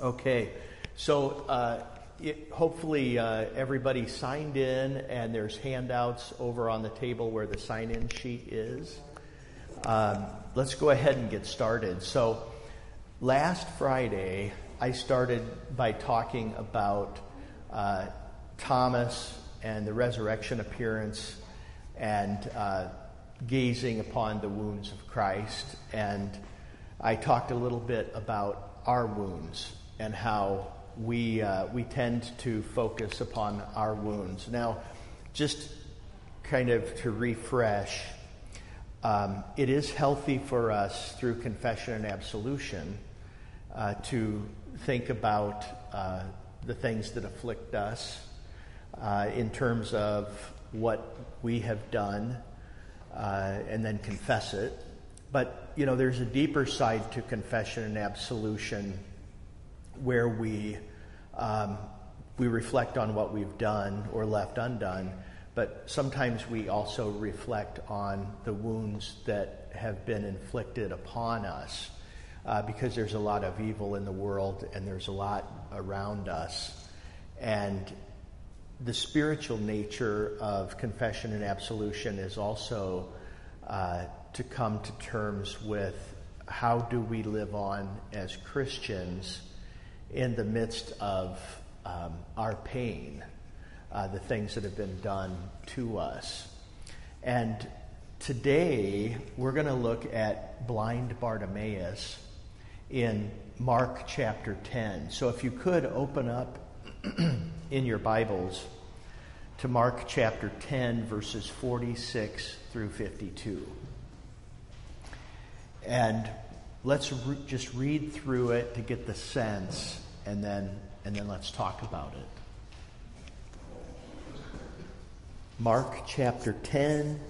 Okay, so uh, it, hopefully uh, everybody signed in, and there's handouts over on the table where the sign in sheet is. Um, let's go ahead and get started. So, last Friday, I started by talking about uh, Thomas and the resurrection appearance and uh, gazing upon the wounds of Christ. And I talked a little bit about our wounds and how we, uh, we tend to focus upon our wounds. Now, just kind of to refresh, um, it is healthy for us through confession and absolution uh, to think about uh, the things that afflict us uh, in terms of what we have done uh, and then confess it. But, you know, there's a deeper side to confession and absolution where we, um, we reflect on what we've done or left undone, but sometimes we also reflect on the wounds that have been inflicted upon us uh, because there's a lot of evil in the world and there's a lot around us. And the spiritual nature of confession and absolution is also uh, to come to terms with how do we live on as Christians in the midst of um, our pain, uh, the things that have been done to us. And today we're going to look at blind Bartimaeus in Mark chapter 10. So if you could open up in your Bibles to Mark chapter 10, verses 46 through 52. And let's re- just read through it to get the sense, and then, and then let's talk about it. Mark chapter 10,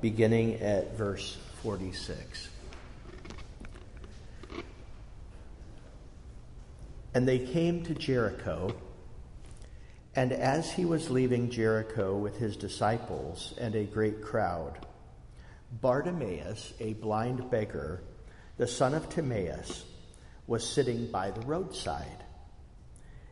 beginning at verse 46. And they came to Jericho. And as he was leaving Jericho with his disciples and a great crowd, Bartimaeus, a blind beggar, the son of Timaeus, was sitting by the roadside.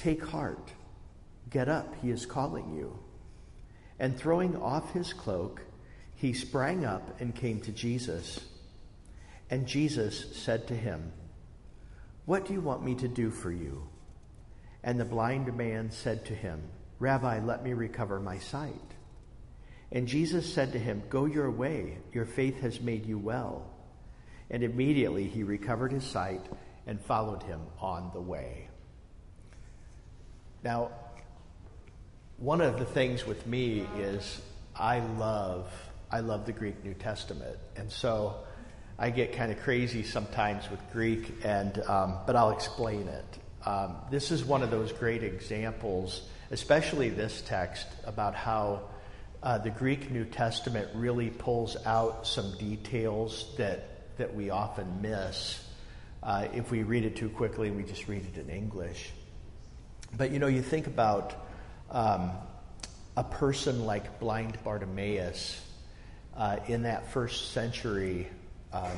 Take heart, get up, he is calling you. And throwing off his cloak, he sprang up and came to Jesus. And Jesus said to him, What do you want me to do for you? And the blind man said to him, Rabbi, let me recover my sight. And Jesus said to him, Go your way, your faith has made you well. And immediately he recovered his sight and followed him on the way. Now, one of the things with me is I love I love the Greek New Testament, and so I get kind of crazy sometimes with Greek, and um, but I'll explain it. Um, this is one of those great examples, especially this text, about how uh, the Greek New Testament really pulls out some details that, that we often miss uh, if we read it too quickly and we just read it in English. But you know, you think about um, a person like blind Bartimaeus uh, in that first century uh,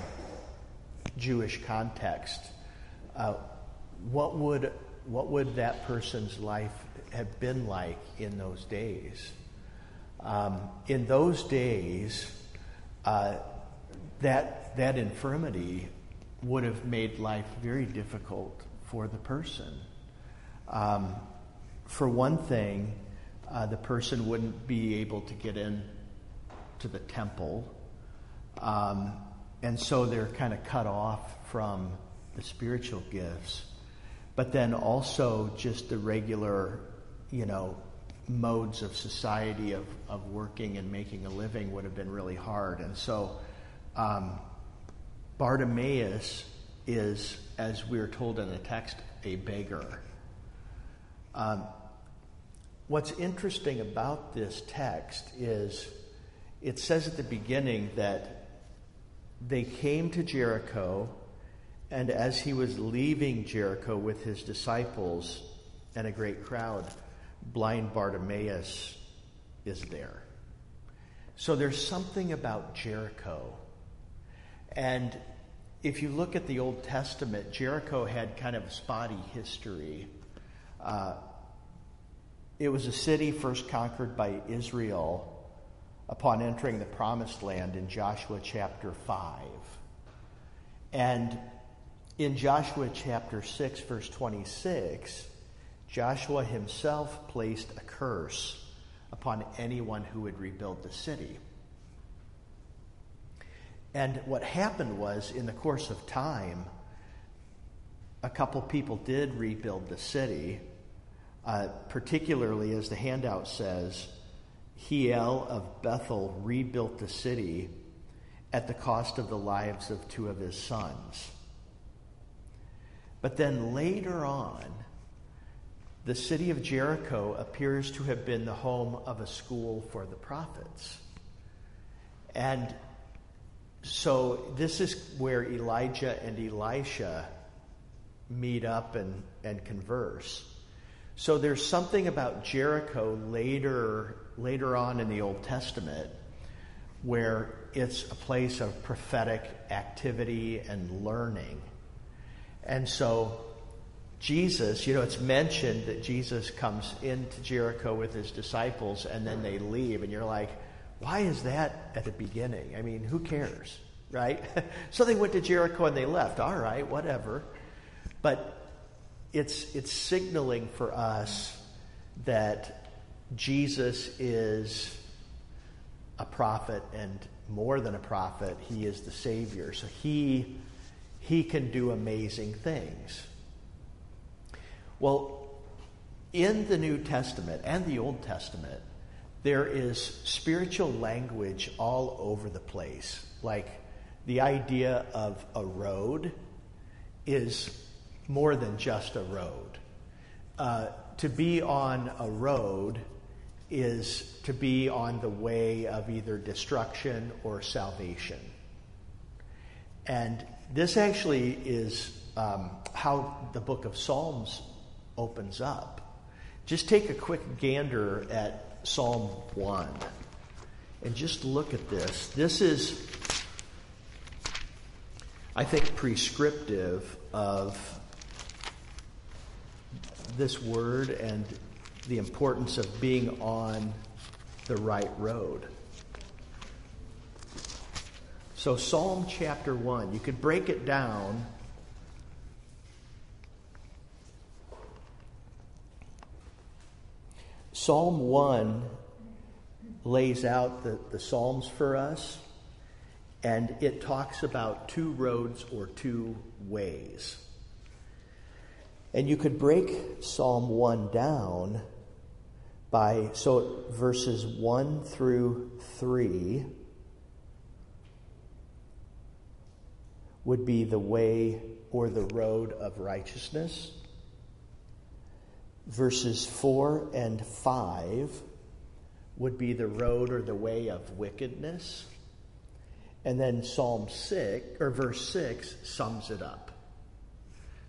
Jewish context. Uh, what would what would that person's life have been like in those days? Um, in those days, uh, that, that infirmity would have made life very difficult for the person. Um, for one thing, uh, the person wouldn't be able to get in to the temple, um, and so they're kind of cut off from the spiritual gifts. But then also just the regular, you know, modes of society of, of working and making a living would have been really hard. And so um, Bartimaeus is, as we're told in the text, a beggar. Um, what's interesting about this text is it says at the beginning that they came to Jericho, and as he was leaving Jericho with his disciples and a great crowd, blind Bartimaeus is there. So there's something about Jericho. And if you look at the Old Testament, Jericho had kind of a spotty history. Uh, it was a city first conquered by Israel upon entering the promised land in Joshua chapter 5. And in Joshua chapter 6, verse 26, Joshua himself placed a curse upon anyone who would rebuild the city. And what happened was, in the course of time, a couple people did rebuild the city, uh, particularly as the handout says, Hiel of Bethel rebuilt the city at the cost of the lives of two of his sons. But then later on, the city of Jericho appears to have been the home of a school for the prophets. And so this is where Elijah and Elisha meet up and, and converse. So there's something about Jericho later later on in the Old Testament where it's a place of prophetic activity and learning. And so Jesus, you know, it's mentioned that Jesus comes into Jericho with his disciples and then they leave, and you're like, why is that at the beginning? I mean, who cares, right? so they went to Jericho and they left. All right, whatever. But it's, it's signaling for us that Jesus is a prophet and more than a prophet, he is the Savior. So he, he can do amazing things. Well, in the New Testament and the Old Testament, there is spiritual language all over the place. Like the idea of a road is more than just a road. Uh, to be on a road is to be on the way of either destruction or salvation. And this actually is um, how the book of Psalms opens up. Just take a quick gander at Psalm 1 and just look at this. This is, I think, prescriptive of this word and the importance of being on the right road. So, Psalm chapter 1, you could break it down Psalm 1 lays out the, the Psalms for us, and it talks about two roads or two ways. And you could break Psalm 1 down by, so verses 1 through 3 would be the way or the road of righteousness verses 4 and 5 would be the road or the way of wickedness. And then Psalm 6, or verse 6, sums it up.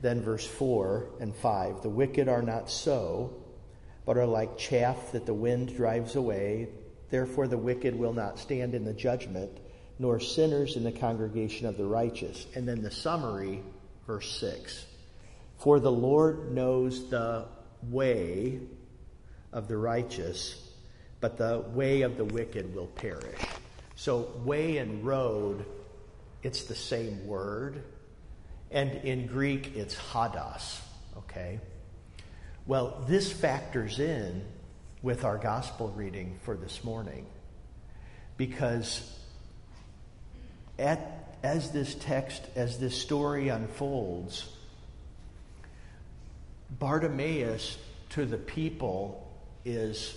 Then, verse 4 and 5 The wicked are not so, but are like chaff that the wind drives away. Therefore, the wicked will not stand in the judgment, nor sinners in the congregation of the righteous. And then the summary, verse 6 For the Lord knows the way of the righteous, but the way of the wicked will perish. So, way and road, it's the same word. And in Greek, it's hodos, okay? Well, this factors in with our gospel reading for this morning because at, as this text, as this story unfolds, Bartimaeus to the people is,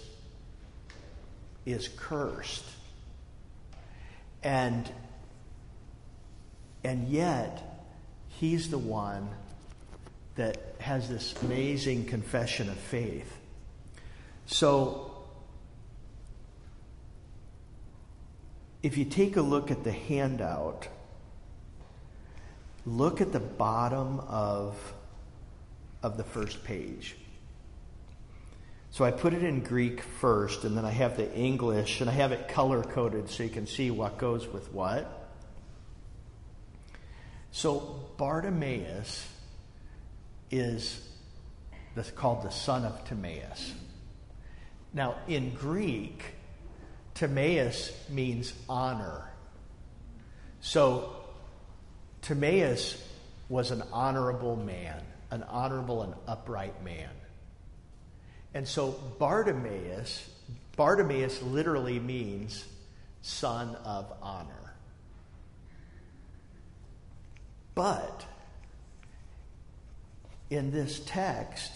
is cursed. And, and yet, he's the one that has this amazing confession of faith. So, if you take a look at the handout, look at the bottom of, of the first page. So I put it in Greek first, and then I have the English, and I have it color coded so you can see what goes with what. So Bartimaeus is called the son of Timaeus. Now, in Greek, Timaeus means honor. So, Timaeus was an honorable man, an honorable and upright man. And so, Bartimaeus, Bartimaeus literally means son of honor. But in this text,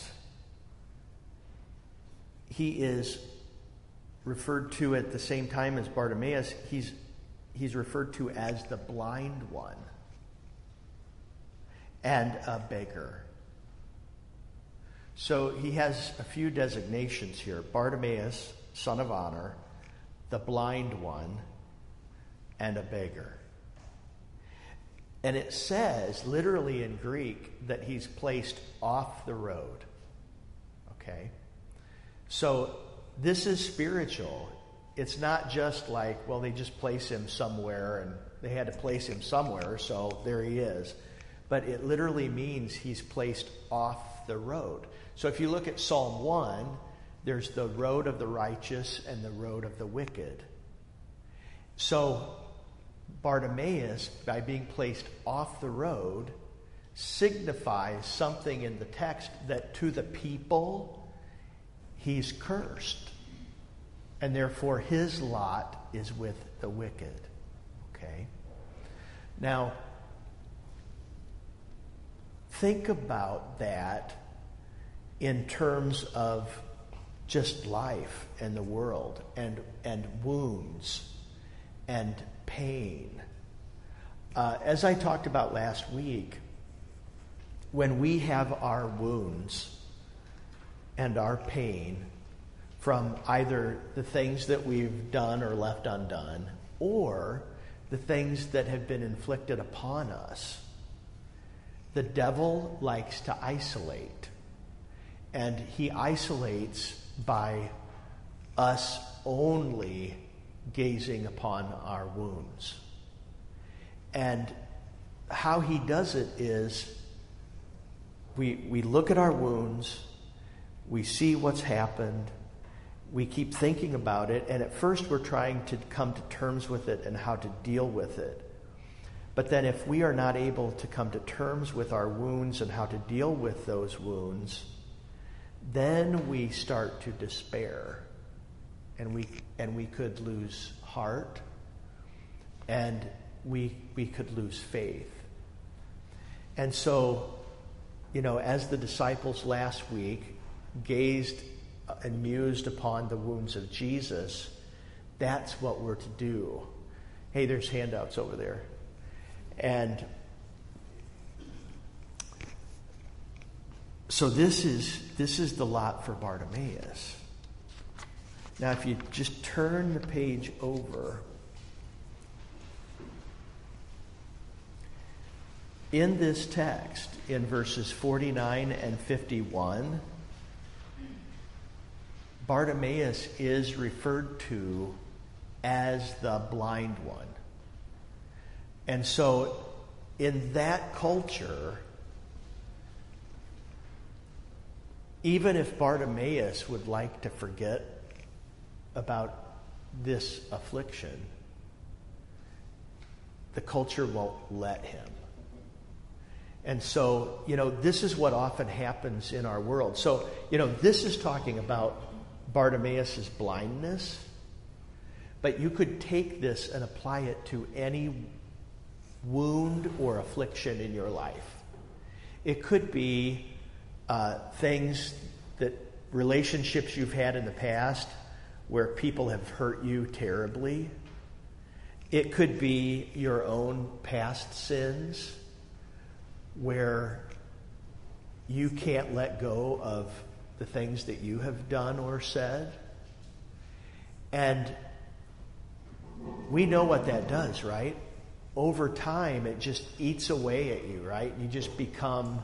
he is referred to at the same time as Bartimaeus, he's, he's referred to as the blind one and a beggar. So he has a few designations here Bartimaeus, son of honor, the blind one, and a beggar. And it says, literally in Greek, that he's placed off the road. Okay? So this is spiritual. It's not just like, well, they just place him somewhere and they had to place him somewhere, so there he is. But it literally means he's placed off the road. So if you look at Psalm 1, there's the road of the righteous and the road of the wicked. So Bartimaeus, by being placed off the road, signifies something in the text that to the people, he's cursed. And therefore, his lot is with the wicked. Okay? Now, think about that in terms of just life and the world and, and wounds and pain. Uh, as I talked about last week, when we have our wounds, and our pain from either the things that we've done or left undone or the things that have been inflicted upon us. The devil likes to isolate, and he isolates by us only gazing upon our wounds. And how he does it is we, we look at our wounds we see what's happened, we keep thinking about it, and at first we're trying to come to terms with it and how to deal with it. But then, if we are not able to come to terms with our wounds and how to deal with those wounds, then we start to despair. And we, and we could lose heart, and we, we could lose faith. And so, you know, as the disciples last week, gazed uh, and mused upon the wounds of Jesus, that's what we're to do. Hey, there's handouts over there. And so this is this is the lot for Bartimaeus. Now if you just turn the page over in this text in verses 49 and 51 Bartimaeus is referred to as the blind one. And so, in that culture, even if Bartimaeus would like to forget about this affliction, the culture won't let him. And so, you know, this is what often happens in our world. So, you know, this is talking about Bartimaeus' blindness, but you could take this and apply it to any wound or affliction in your life. It could be uh, things that relationships you've had in the past where people have hurt you terribly. It could be your own past sins where you can't let go of the things that you have done or said. And we know what that does, right? Over time, it just eats away at you, right? You just become,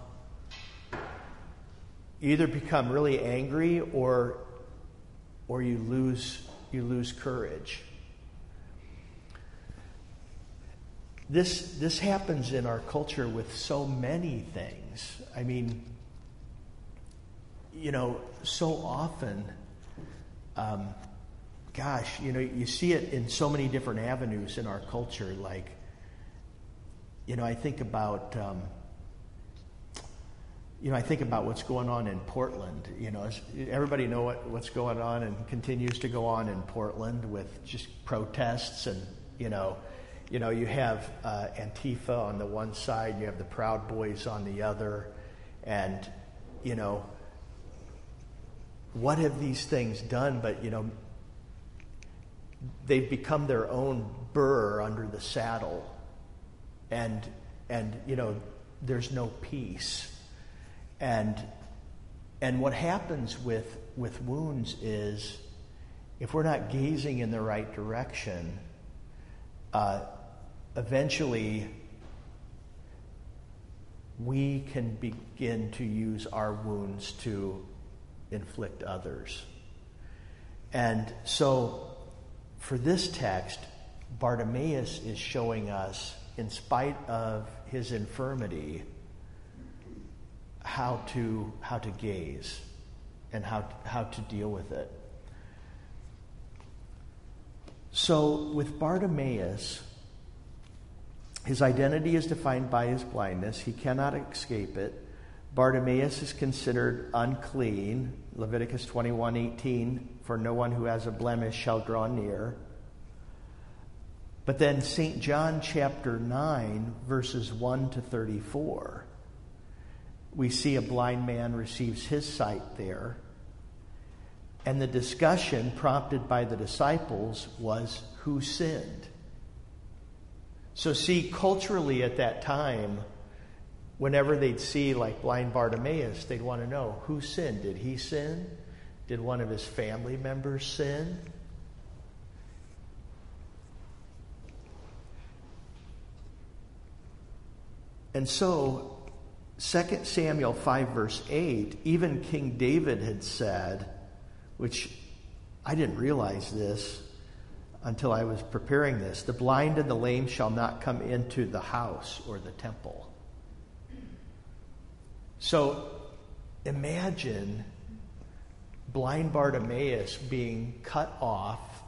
either become really angry or, or you lose, you lose courage. This, this happens in our culture with so many things. I mean, you know, so often, um, gosh, you know, you see it in so many different avenues in our culture. Like, you know, I think about, um, you know, I think about what's going on in Portland. You know, everybody know what, what's going on and continues to go on in Portland with just protests and, you know, you know, you have uh, Antifa on the one side, you have the Proud Boys on the other, and, you know, what have these things done? But, you know, they've become their own burr under the saddle. And, and you know, there's no peace. And, and what happens with, with wounds is if we're not gazing in the right direction, uh, eventually we can begin to use our wounds to inflict others. And so, for this text, Bartimaeus is showing us, in spite of his infirmity, how to, how to gaze and how, how to deal with it. So, with Bartimaeus, his identity is defined by his blindness. He cannot escape it. Bartimaeus is considered unclean. Leviticus 21:18, for no one who has a blemish shall draw near. But then St. John chapter 9 verses 1 to 34. We see a blind man receives his sight there. And the discussion prompted by the disciples was who sinned? So, see, culturally at that time, whenever they'd see like blind Bartimaeus, they'd want to know who sinned. Did he sin? Did one of his family members sin? And so, 2 Samuel 5, verse 8, even King David had said, which I didn't realize this, until I was preparing this. The blind and the lame shall not come into the house or the temple. So imagine blind Bartimaeus being cut off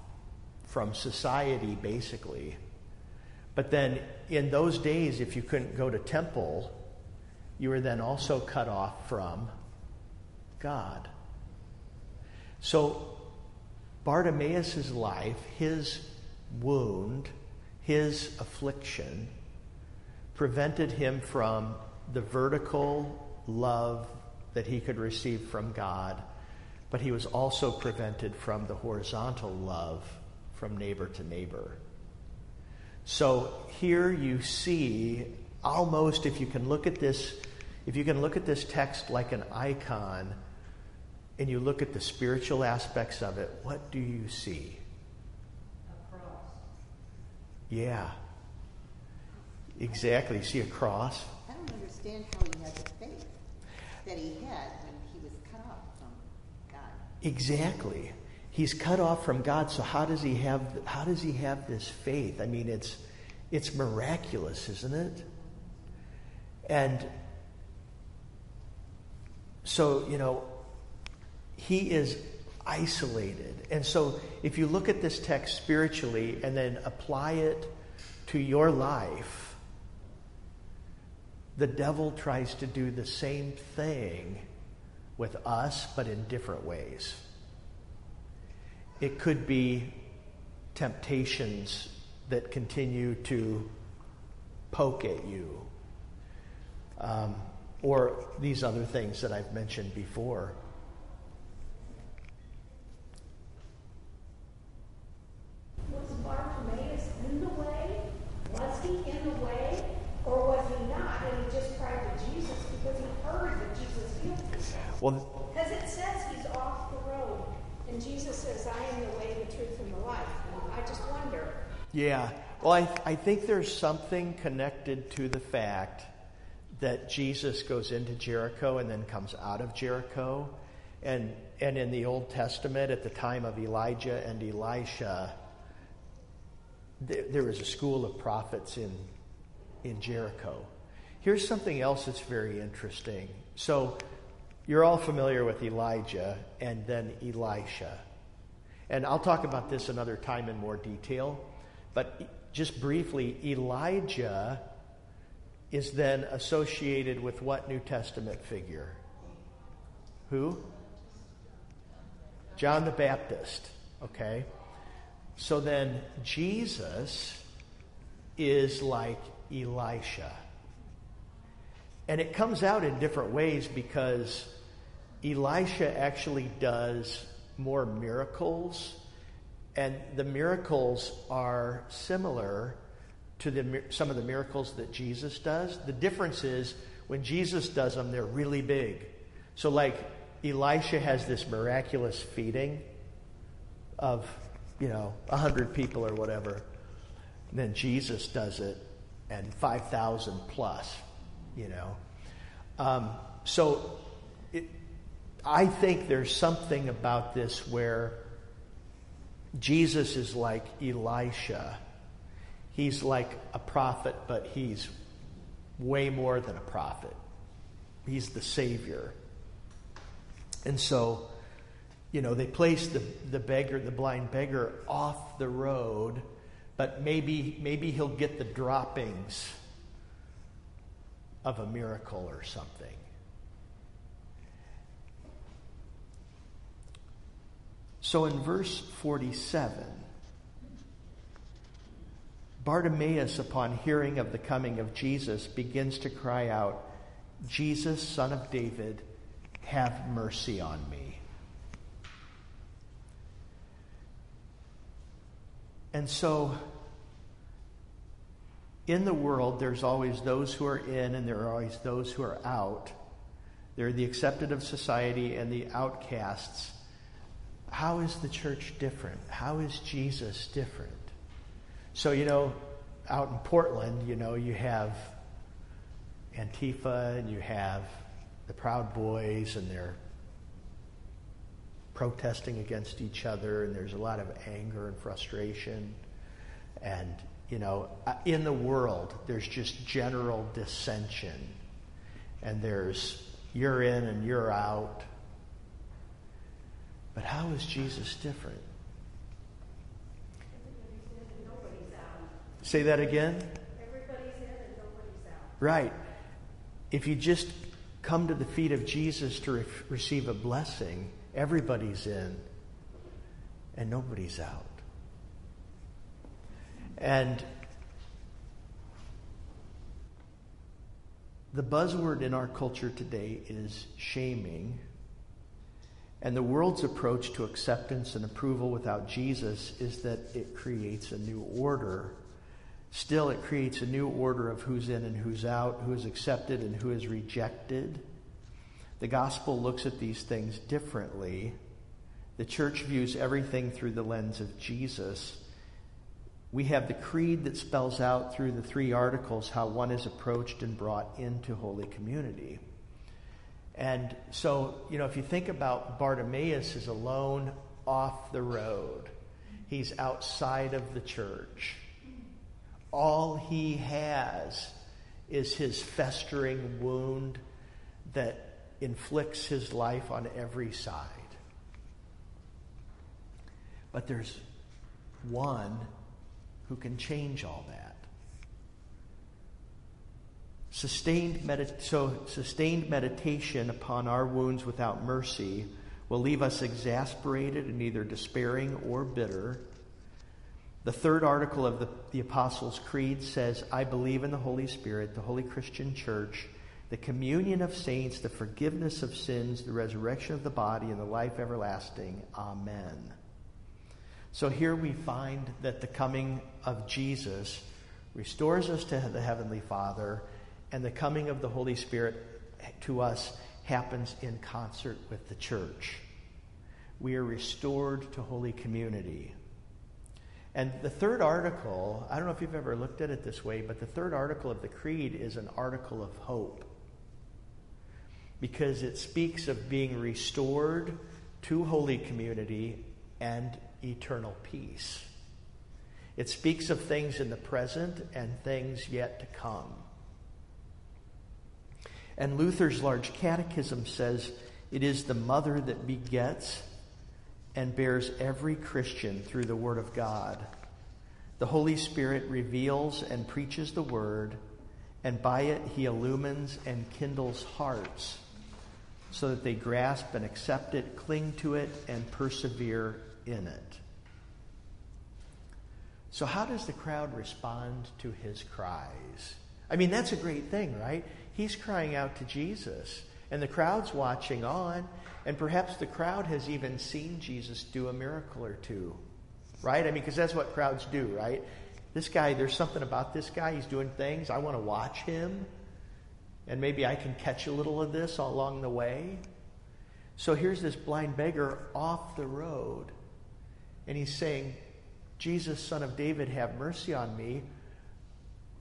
from society, basically. But then in those days, if you couldn't go to temple, you were then also cut off from God. So Bartimaeus' life, his wound, his affliction, prevented him from the vertical love that he could receive from God, but he was also prevented from the horizontal love from neighbor to neighbor. So here you see almost if you can look at this if you can look at this text like an icon and you look at the spiritual aspects of it, what do you see? A cross. Yeah. Exactly. You see a cross? I don't understand how he had the faith that he had when he was cut off from God. Exactly. He's cut off from God, so how does he have how does he have this faith? I mean it's it's miraculous, isn't it? And so, you know, he is isolated. And so, if you look at this text spiritually and then apply it to your life, the devil tries to do the same thing with us, but in different ways. It could be temptations that continue to poke at you, um, or these other things that I've mentioned before. Was Bartimaeus in the way? Was he in the way? Or was he not? And he just cried to Jesus because he heard that Jesus healed people. Well, Because it says he's off the road. And Jesus says, I am the way, the truth, and the life. And I just wonder. Yeah. Well, I, I think there's something connected to the fact that Jesus goes into Jericho and then comes out of Jericho. And, and in the Old Testament, at the time of Elijah and Elisha, there, there was a school of prophets in, in Jericho. Here's something else that's very interesting. So, you're all familiar with Elijah and then Elisha. And I'll talk about this another time in more detail. But just briefly, Elijah is then associated with what New Testament figure? Who? John the Baptist. Okay. So then Jesus is like Elisha. And it comes out in different ways because Elisha actually does more miracles, and the miracles are similar to the, some of the miracles that Jesus does. The difference is when Jesus does them, they're really big. So, like Elisha has this miraculous feeding of, you know, 100 people or whatever. And then Jesus does it, and 5,000 plus, you know. Um, so, it, I think there's something about this where Jesus is like Elisha. He's like a prophet, but he's way more than a prophet. He's the Savior. And so, you know, they place the, the beggar, the blind beggar, off the road, but maybe, maybe he'll get the droppings of a miracle or something. So in verse 47, Bartimaeus, upon hearing of the coming of Jesus, begins to cry out, Jesus, son of David, have mercy on me. And so, in the world, there's always those who are in and there are always those who are out. There are the accepted of society and the outcasts. How is the church different? How is Jesus different? So, you know, out in Portland, you know, you have Antifa and you have the Proud Boys, and they're protesting against each other, and there's a lot of anger and frustration. And, you know, uh, in the world, there's just general dissension. And there's you're in and you're out. But how is Jesus different? Say that again. Everybody's in and nobody's out. Right. If you just come to the feet of Jesus to re- receive a blessing, everybody's in and nobody's out. And the buzzword in our culture today is shaming. And the world's approach to acceptance and approval without Jesus is that it creates a new order. Still, it creates a new order of who's in and who's out, who is accepted and who is rejected. The gospel looks at these things differently. The church views everything through the lens of Jesus. We have the creed that spells out through the three articles how one is approached and brought into holy community. And so, you know, if you think about Bartimaeus is alone off the road, he's outside of the church. All he has is his festering wound that inflicts his life on every side. But there's one who can change all that. Sustained medit- so sustained meditation upon our wounds without mercy will leave us exasperated and either despairing or bitter. The third article of the, the Apostles' Creed says, I believe in the Holy Spirit, the Holy Christian Church, the communion of saints, the forgiveness of sins, the resurrection of the body, and the life everlasting. Amen. So here we find that the coming of Jesus restores us to the Heavenly Father, and the coming of the Holy Spirit to us happens in concert with the church. We are restored to holy community. And the third article, I don't know if you've ever looked at it this way, but the third article of the Creed is an article of hope. Because it speaks of being restored to holy community and eternal peace. It speaks of things in the present and things yet to come. And Luther's large catechism says it is the mother that begets and bears every Christian through the Word of God. The Holy Spirit reveals and preaches the Word, and by it he illumines and kindles hearts so that they grasp and accept it, cling to it, and persevere in it. So, how does the crowd respond to his cries? I mean, that's a great thing, right? He's crying out to Jesus, and the crowd's watching on, and perhaps the crowd has even seen Jesus do a miracle or two, right? I mean, because that's what crowds do, right? This guy, there's something about this guy. He's doing things. I want to watch him, and maybe I can catch a little of this along the way. So here's this blind beggar off the road, and he's saying, Jesus, son of David, have mercy on me.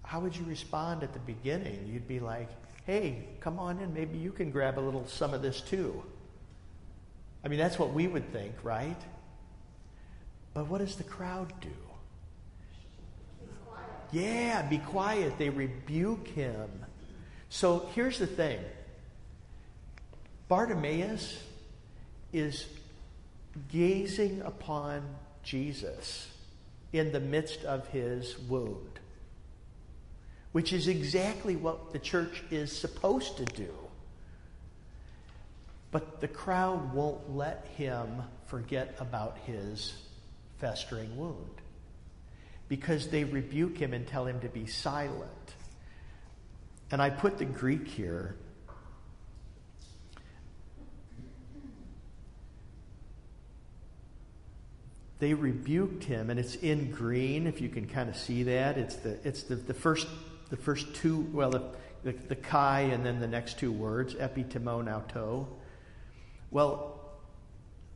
How would you respond at the beginning? You'd be like, hey, come on in. Maybe you can grab a little some of this too. I mean, that's what we would think, right? But what does the crowd do? Yeah, be quiet. They rebuke him. So here's the thing Bartimaeus is gazing upon Jesus in the midst of his wound which is exactly what the church is supposed to do. But the crowd won't let him forget about his festering wound because they rebuke him and tell him to be silent. And I put the Greek here. They rebuked him, and it's in green, if you can kind of see that. It's the, it's the, the first the first two, well, the, the, the kai and then the next two words, epitimon auto. Well,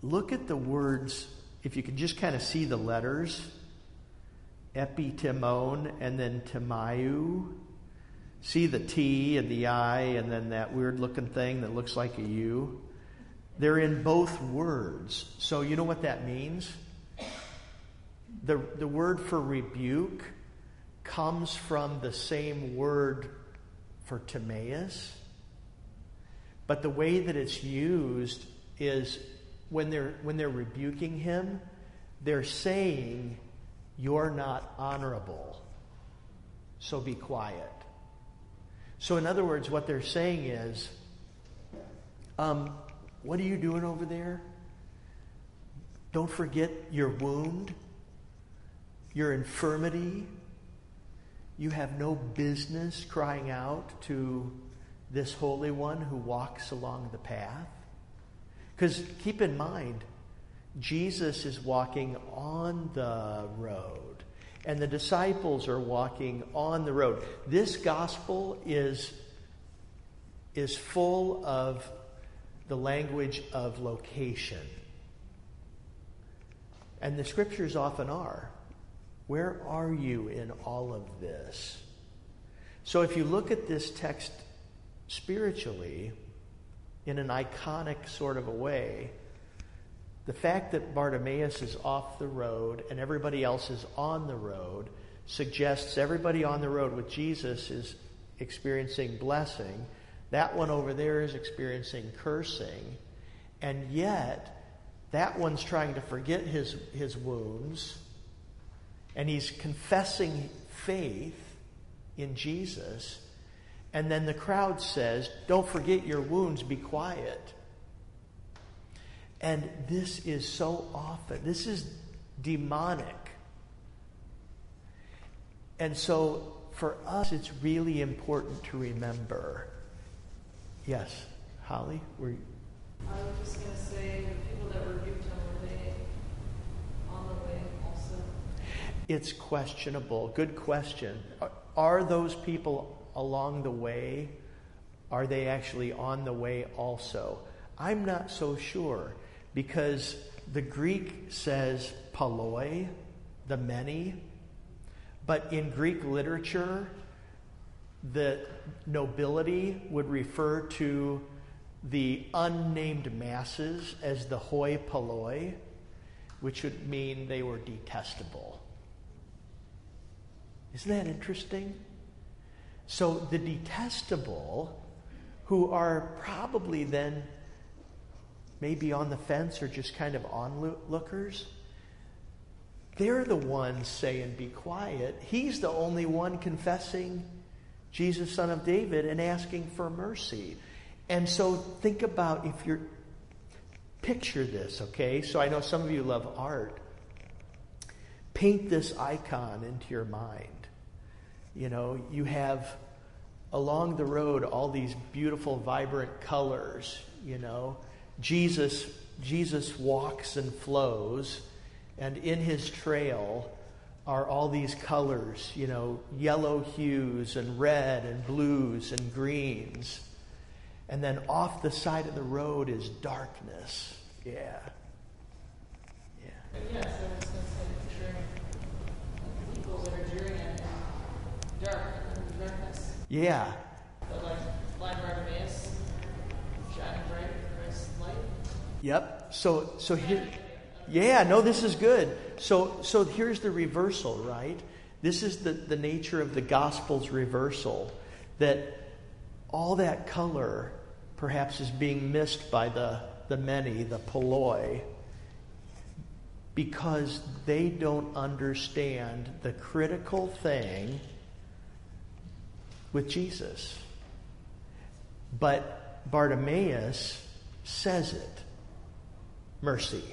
look at the words, if you could just kind of see the letters, epitimon and then timayu. See the T and the I and then that weird looking thing that looks like a U. They're in both words. So you know what that means? The, the word for rebuke comes from the same word for Timaeus, but the way that it's used is when they're when they're rebuking him, they're saying, "You're not honorable, so be quiet." So, in other words, what they're saying is, um, "What are you doing over there? Don't forget your wound, your infirmity." You have no business crying out to this Holy One who walks along the path. Because keep in mind, Jesus is walking on the road, and the disciples are walking on the road. This gospel is, is full of the language of location. And the scriptures often are. Where are you in all of this? So, if you look at this text spiritually, in an iconic sort of a way, the fact that Bartimaeus is off the road and everybody else is on the road suggests everybody on the road with Jesus is experiencing blessing. That one over there is experiencing cursing. And yet, that one's trying to forget his, his wounds and he's confessing faith in Jesus. And then the crowd says, Don't forget your wounds, be quiet. And this is so often, this is demonic. And so for us, it's really important to remember. Yes, Holly? Were you? I was just going to say the people that rebuked him, were they on the way also? It's questionable. Good question. Are those people along the way? Are they actually on the way also? I'm not so sure because the Greek says polloi, the many, but in Greek literature, the nobility would refer to the unnamed masses as the hoi polloi, which would mean they were detestable. Isn't that interesting? So the detestable, who are probably then maybe on the fence or just kind of onlookers, they're the ones saying, Be quiet. He's the only one confessing Jesus, son of David, and asking for mercy. And so think about if you're, picture this, okay? So I know some of you love art. Paint this icon into your mind. You know, you have along the road all these beautiful, vibrant colors, you know. Jesus, Jesus walks and flows, and in his trail are all these colors, you know, yellow hues and red and blues and greens. And then off the side of the road is darkness. Yeah. Yeah I was going to say, picturing people that are jeering at him, dark, darkness. Yeah. But like blind Bartimaeus, shining bright Christ's light. Yep. So so here Yeah, no, this is good. So so here's the reversal, right? This is the, the nature of the gospel's reversal. That all that color perhaps is being missed by the, the many, the polloi, because they don't understand the critical thing with Jesus. But Bartimaeus says it mercy.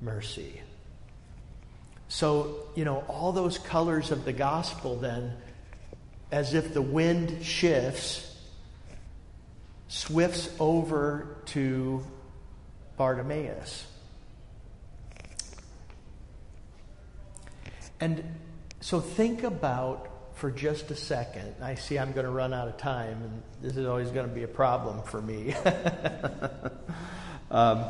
Mercy. So, you know, all those colors of the gospel then as if the wind shifts, swifts over to Bartimaeus. And so think about for just a second. I see I'm going to run out of time, and this is always going to be a problem for me. um,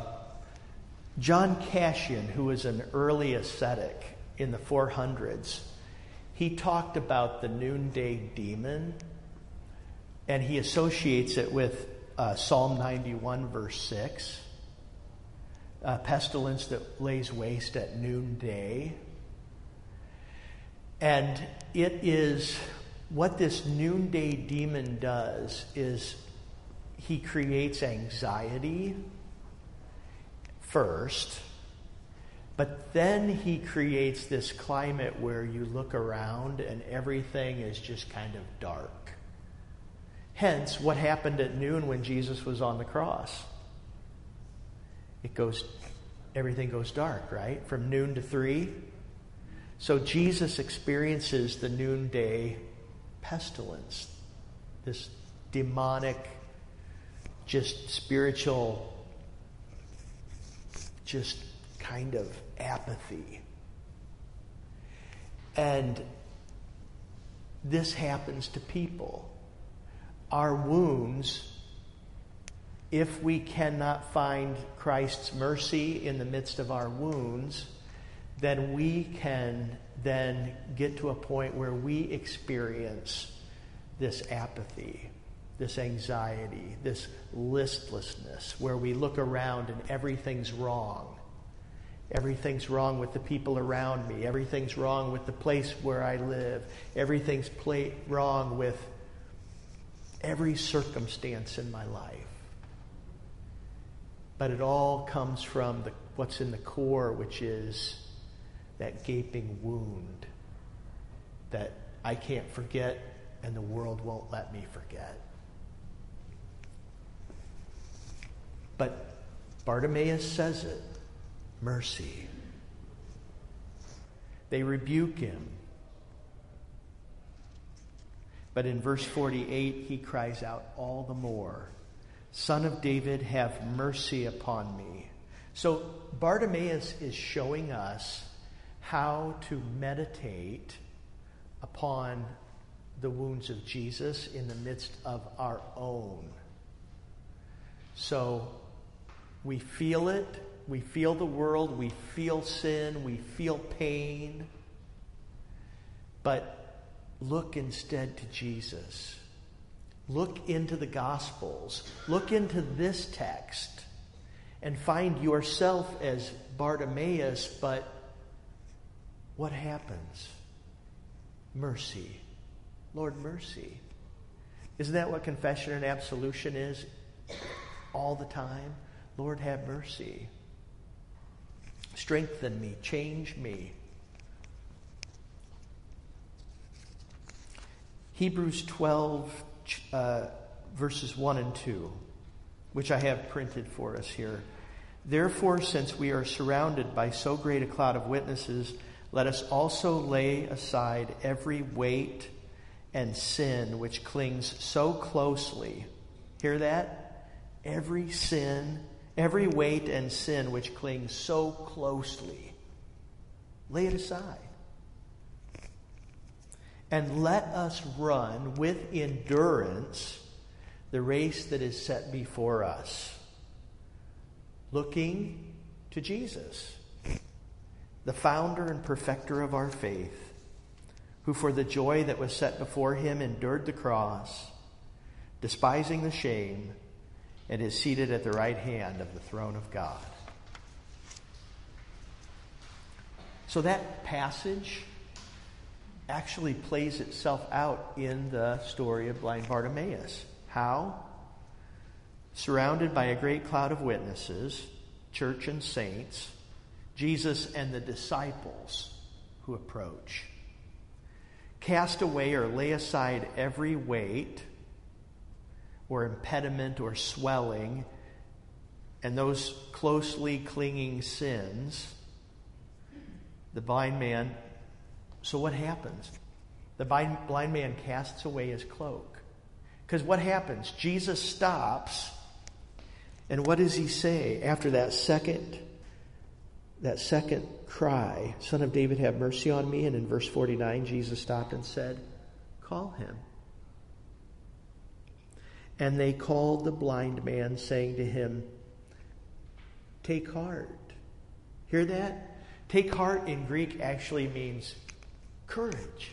John Cassian, who was an early ascetic in the 400s, he talked about the noonday demon, and he associates it with uh, Psalm 91, verse 6. A pestilence that lays waste at noonday. And it is what this noonday demon does is he creates anxiety first but then he creates this climate where you look around and everything is just kind of dark. Hence, what happened at noon when Jesus was on the cross? It goes, everything goes dark, right? From noon to three. So Jesus experiences the noonday pestilence, this demonic, just spiritual, just kind of apathy. And this happens to people. Our wounds, if we cannot find Christ's mercy in the midst of our wounds, then we can then get to a point where we experience this apathy, this anxiety, this listlessness, where we look around and everything's wrong. Everything's wrong with the people around me. Everything's wrong with the place where I live. Everything's pla- wrong with every circumstance in my life. But it all comes from the, what's in the core, which is that gaping wound that I can't forget and the world won't let me forget. But Bartimaeus says it mercy. They rebuke him. But in verse 48, he cries out all the more Son of David, have mercy upon me. So Bartimaeus is showing us how to meditate upon the wounds of Jesus in the midst of our own. So we feel it, we feel the world, we feel sin, we feel pain, but look instead to Jesus. Look into the Gospels. Look into this text and find yourself as Bartimaeus, but what happens? Mercy. Lord, mercy. Isn't that what confession and absolution is all the time? Lord, have mercy. Strengthen me, change me. Hebrews 12 uh, verses 1 and 2, which I have printed for us here. Therefore, since we are surrounded by so great a cloud of witnesses, let us also lay aside every weight and sin which clings so closely. Hear that? Every sin, every weight and sin which clings so closely. Lay it aside and let us run with endurance the race that is set before us, looking to Jesus, the founder and perfecter of our faith, who for the joy that was set before him endured the cross, despising the shame, and is seated at the right hand of the throne of God. So that passage actually plays itself out in the story of blind Bartimaeus. How? Surrounded by a great cloud of witnesses, church and saints, Jesus and the disciples who approach. Cast away or lay aside every weight or impediment or swelling and those closely clinging sins. The blind man so what happens? The blind man casts away his cloak. Because what happens? Jesus stops, and what does he say after that second that second cry, Son of David, have mercy on me? And in verse 49, Jesus stopped and said, Call him. And they called the blind man, saying to him, Take heart. Hear that? Take heart in Greek actually means courage.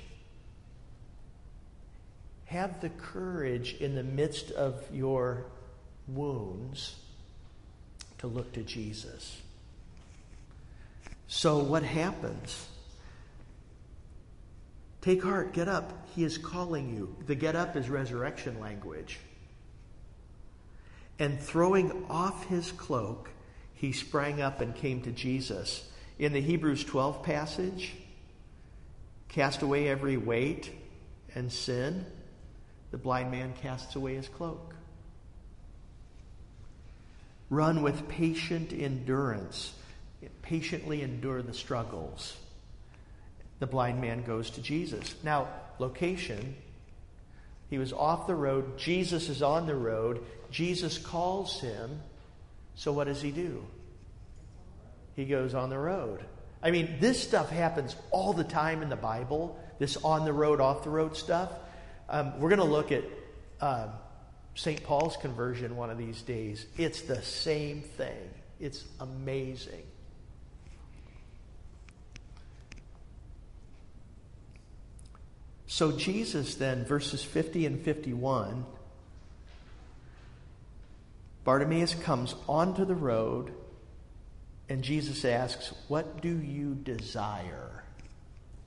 Have the courage in the midst of your wounds to look to Jesus. So, what happens? Take heart, get up. He is calling you. The get up is resurrection language. And throwing off his cloak, he sprang up and came to Jesus. In the Hebrews 12 passage, Cast away every weight and sin. The blind man casts away his cloak. Run with patient endurance. Patiently endure the struggles. The blind man goes to Jesus. Now, location. He was off the road. Jesus is on the road. Jesus calls him. So, what does he do? He goes on the road. I mean, this stuff happens all the time in the Bible, this on the road, off the road stuff. Um, we're going to look at uh, um, St. Paul's conversion one of these days. It's the same thing, it's amazing. So, Jesus then, verses 50 and 51, Bartimaeus comes onto the road and Jesus asks, What do you desire?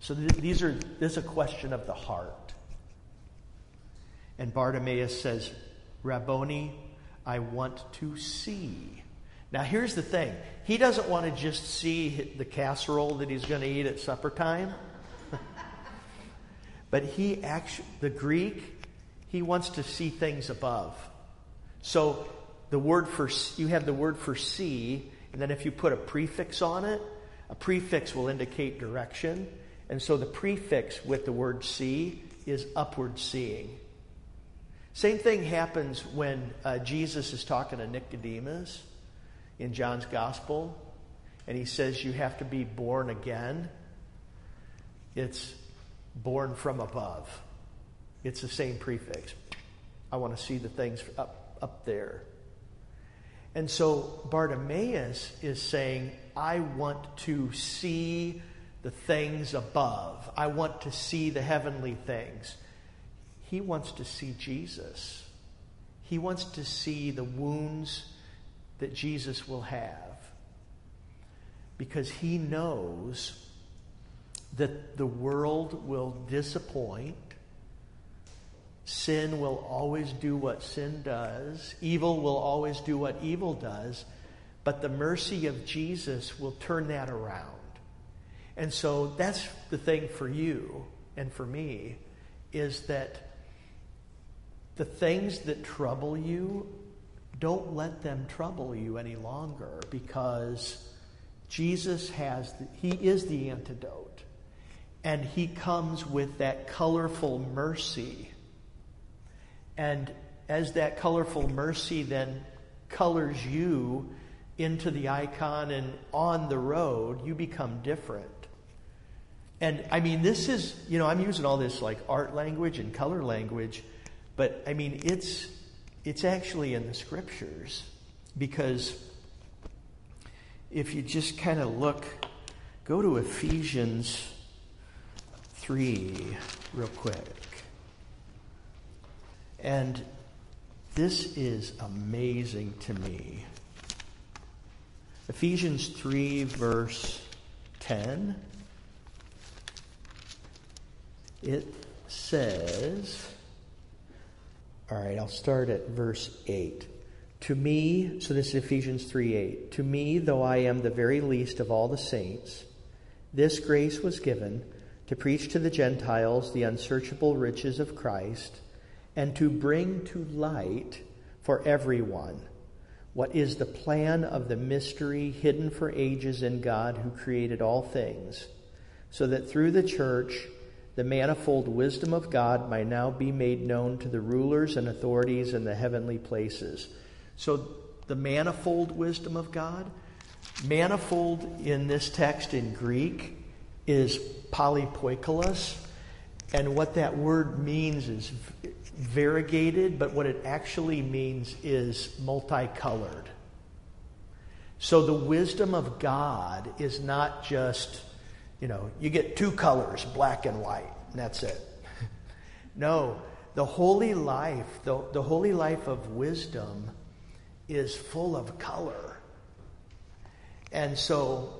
So th- these are, this is a question of the heart. And Bartimaeus says, Rabboni, I want to see. Now, here's the thing he doesn't want to just see the casserole that he's going to eat at supper time. But he actually, the Greek, he wants to see things above. So the word for, you have the word for see, and then if you put a prefix on it, a prefix will indicate direction. And so the prefix with the word see is upward seeing. Same thing happens when uh, Jesus is talking to Nicodemus in John's Gospel, and he says, You have to be born again. It's born from above. It's the same prefix. I want to see the things up, up there. And so Bartimaeus is saying, I want to see the things above. I want to see the heavenly things. He wants to see Jesus. He wants to see the wounds that Jesus will have. Because he knows that the world will disappoint. Sin will always do what sin does. Evil will always do what evil does. But the mercy of Jesus will turn that around. And so that's the thing for you and for me is that the things that trouble you, don't let them trouble you any longer because Jesus has, the, He is the antidote. And He comes with that colorful mercy. And as that colorful mercy then colors you into the icon and on the road, you become different. And I mean, this is, you know, I'm using all this like art language and color language but I mean, it's, it's actually in the scriptures because if you just kind of look, go to Ephesians 3 real quick. And this is amazing to me. Ephesians 3, verse 10. It says, all right, I'll start at verse 8. To me, so this is Ephesians 3 8. To me, though I am the very least of all the saints, this grace was given to preach to the Gentiles the unsearchable riches of Christ and to bring to light for everyone what is the plan of the mystery hidden for ages in God who created all things, so that through the church, the manifold wisdom of God might now be made known to the rulers and authorities in the heavenly places. So, the manifold wisdom of God, manifold in this text in Greek is polypoikilos, and what that word means is variegated, but what it actually means is multicolored. So the wisdom of God is not just you know, you get two colors, black and white, and that's it. no, the holy life, the, the holy life of wisdom is full of color. And so,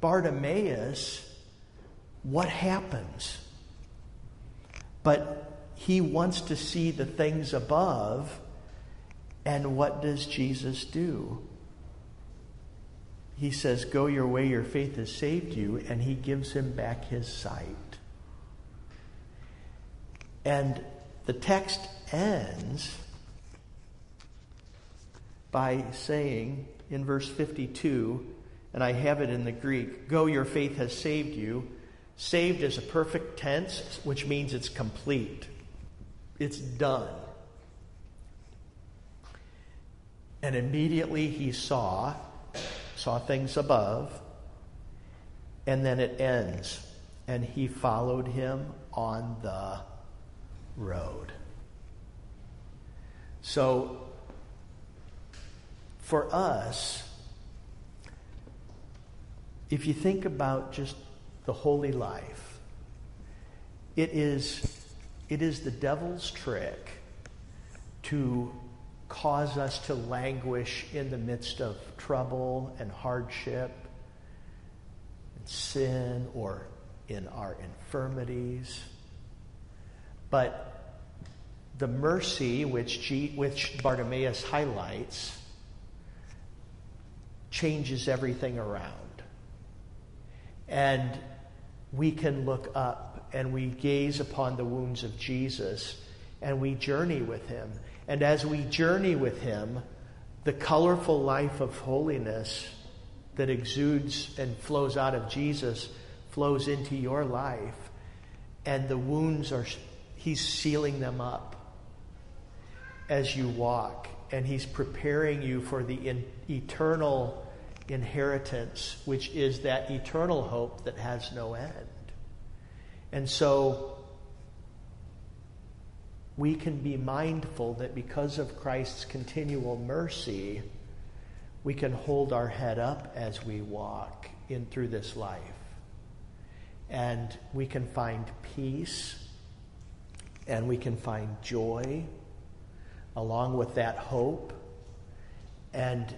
Bartimaeus, what happens? But he wants to see the things above, and what does Jesus do? he says, Go your way, your faith has saved you, and he gives him back his sight. And the text ends by saying in verse 52, and I have it in the Greek, Go, your faith has saved you. Saved is a perfect tense, which means it's complete, it's done. And immediately he saw saw things above, and then it ends. And he followed him on the road. So, for us, if you think about just the holy life, it is, it is the devil's trick to cause us to languish in the midst of trouble and hardship and sin or in our infirmities. But the mercy which, G, which Bartimaeus highlights changes everything around. And we can look up and we gaze upon the wounds of Jesus and we journey with him. And as we journey with him, the colorful life of holiness that exudes and flows out of Jesus flows into your life. And the wounds are, he's sealing them up as you walk. And he's preparing you for the in, eternal inheritance, which is that eternal hope that has no end. And so we can be mindful that because of Christ's continual mercy, we can hold our head up as we walk in through this life. And we can find peace and we can find joy along with that hope. And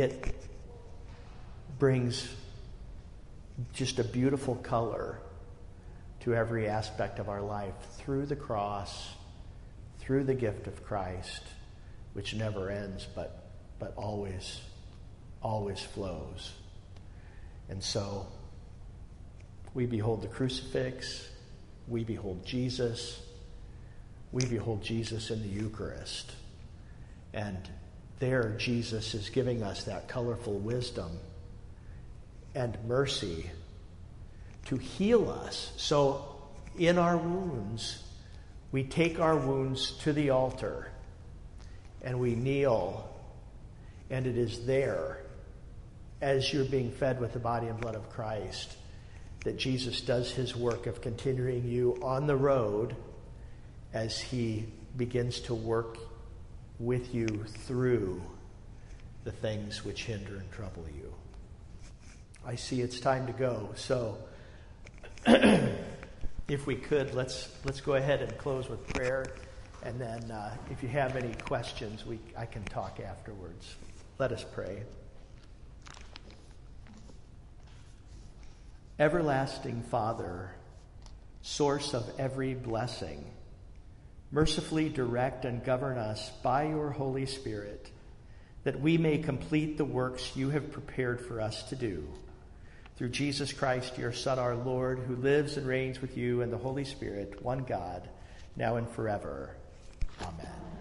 it brings just a beautiful color to every aspect of our life through the cross, through the gift of Christ, which never ends but, but always, always flows. And so we behold the crucifix, we behold Jesus, we behold Jesus in the Eucharist. And there, Jesus is giving us that colorful wisdom and mercy to heal us. So, in our wounds, we take our wounds to the altar and we kneel, and it is there, as you're being fed with the body and blood of Christ, that Jesus does his work of continuing you on the road as he begins to work with you through the things which hinder and trouble you. I see it's time to go. So, if we could, let's let's go ahead and close with prayer, and then uh, if you have any questions, we I can talk afterwards. Let us pray. Everlasting Father, source of every blessing, mercifully direct and govern us by your Holy Spirit, that we may complete the works you have prepared for us to do through Jesus Christ, your Son, our Lord, who lives and reigns with you and the Holy Spirit, one God, now and forever. Amen.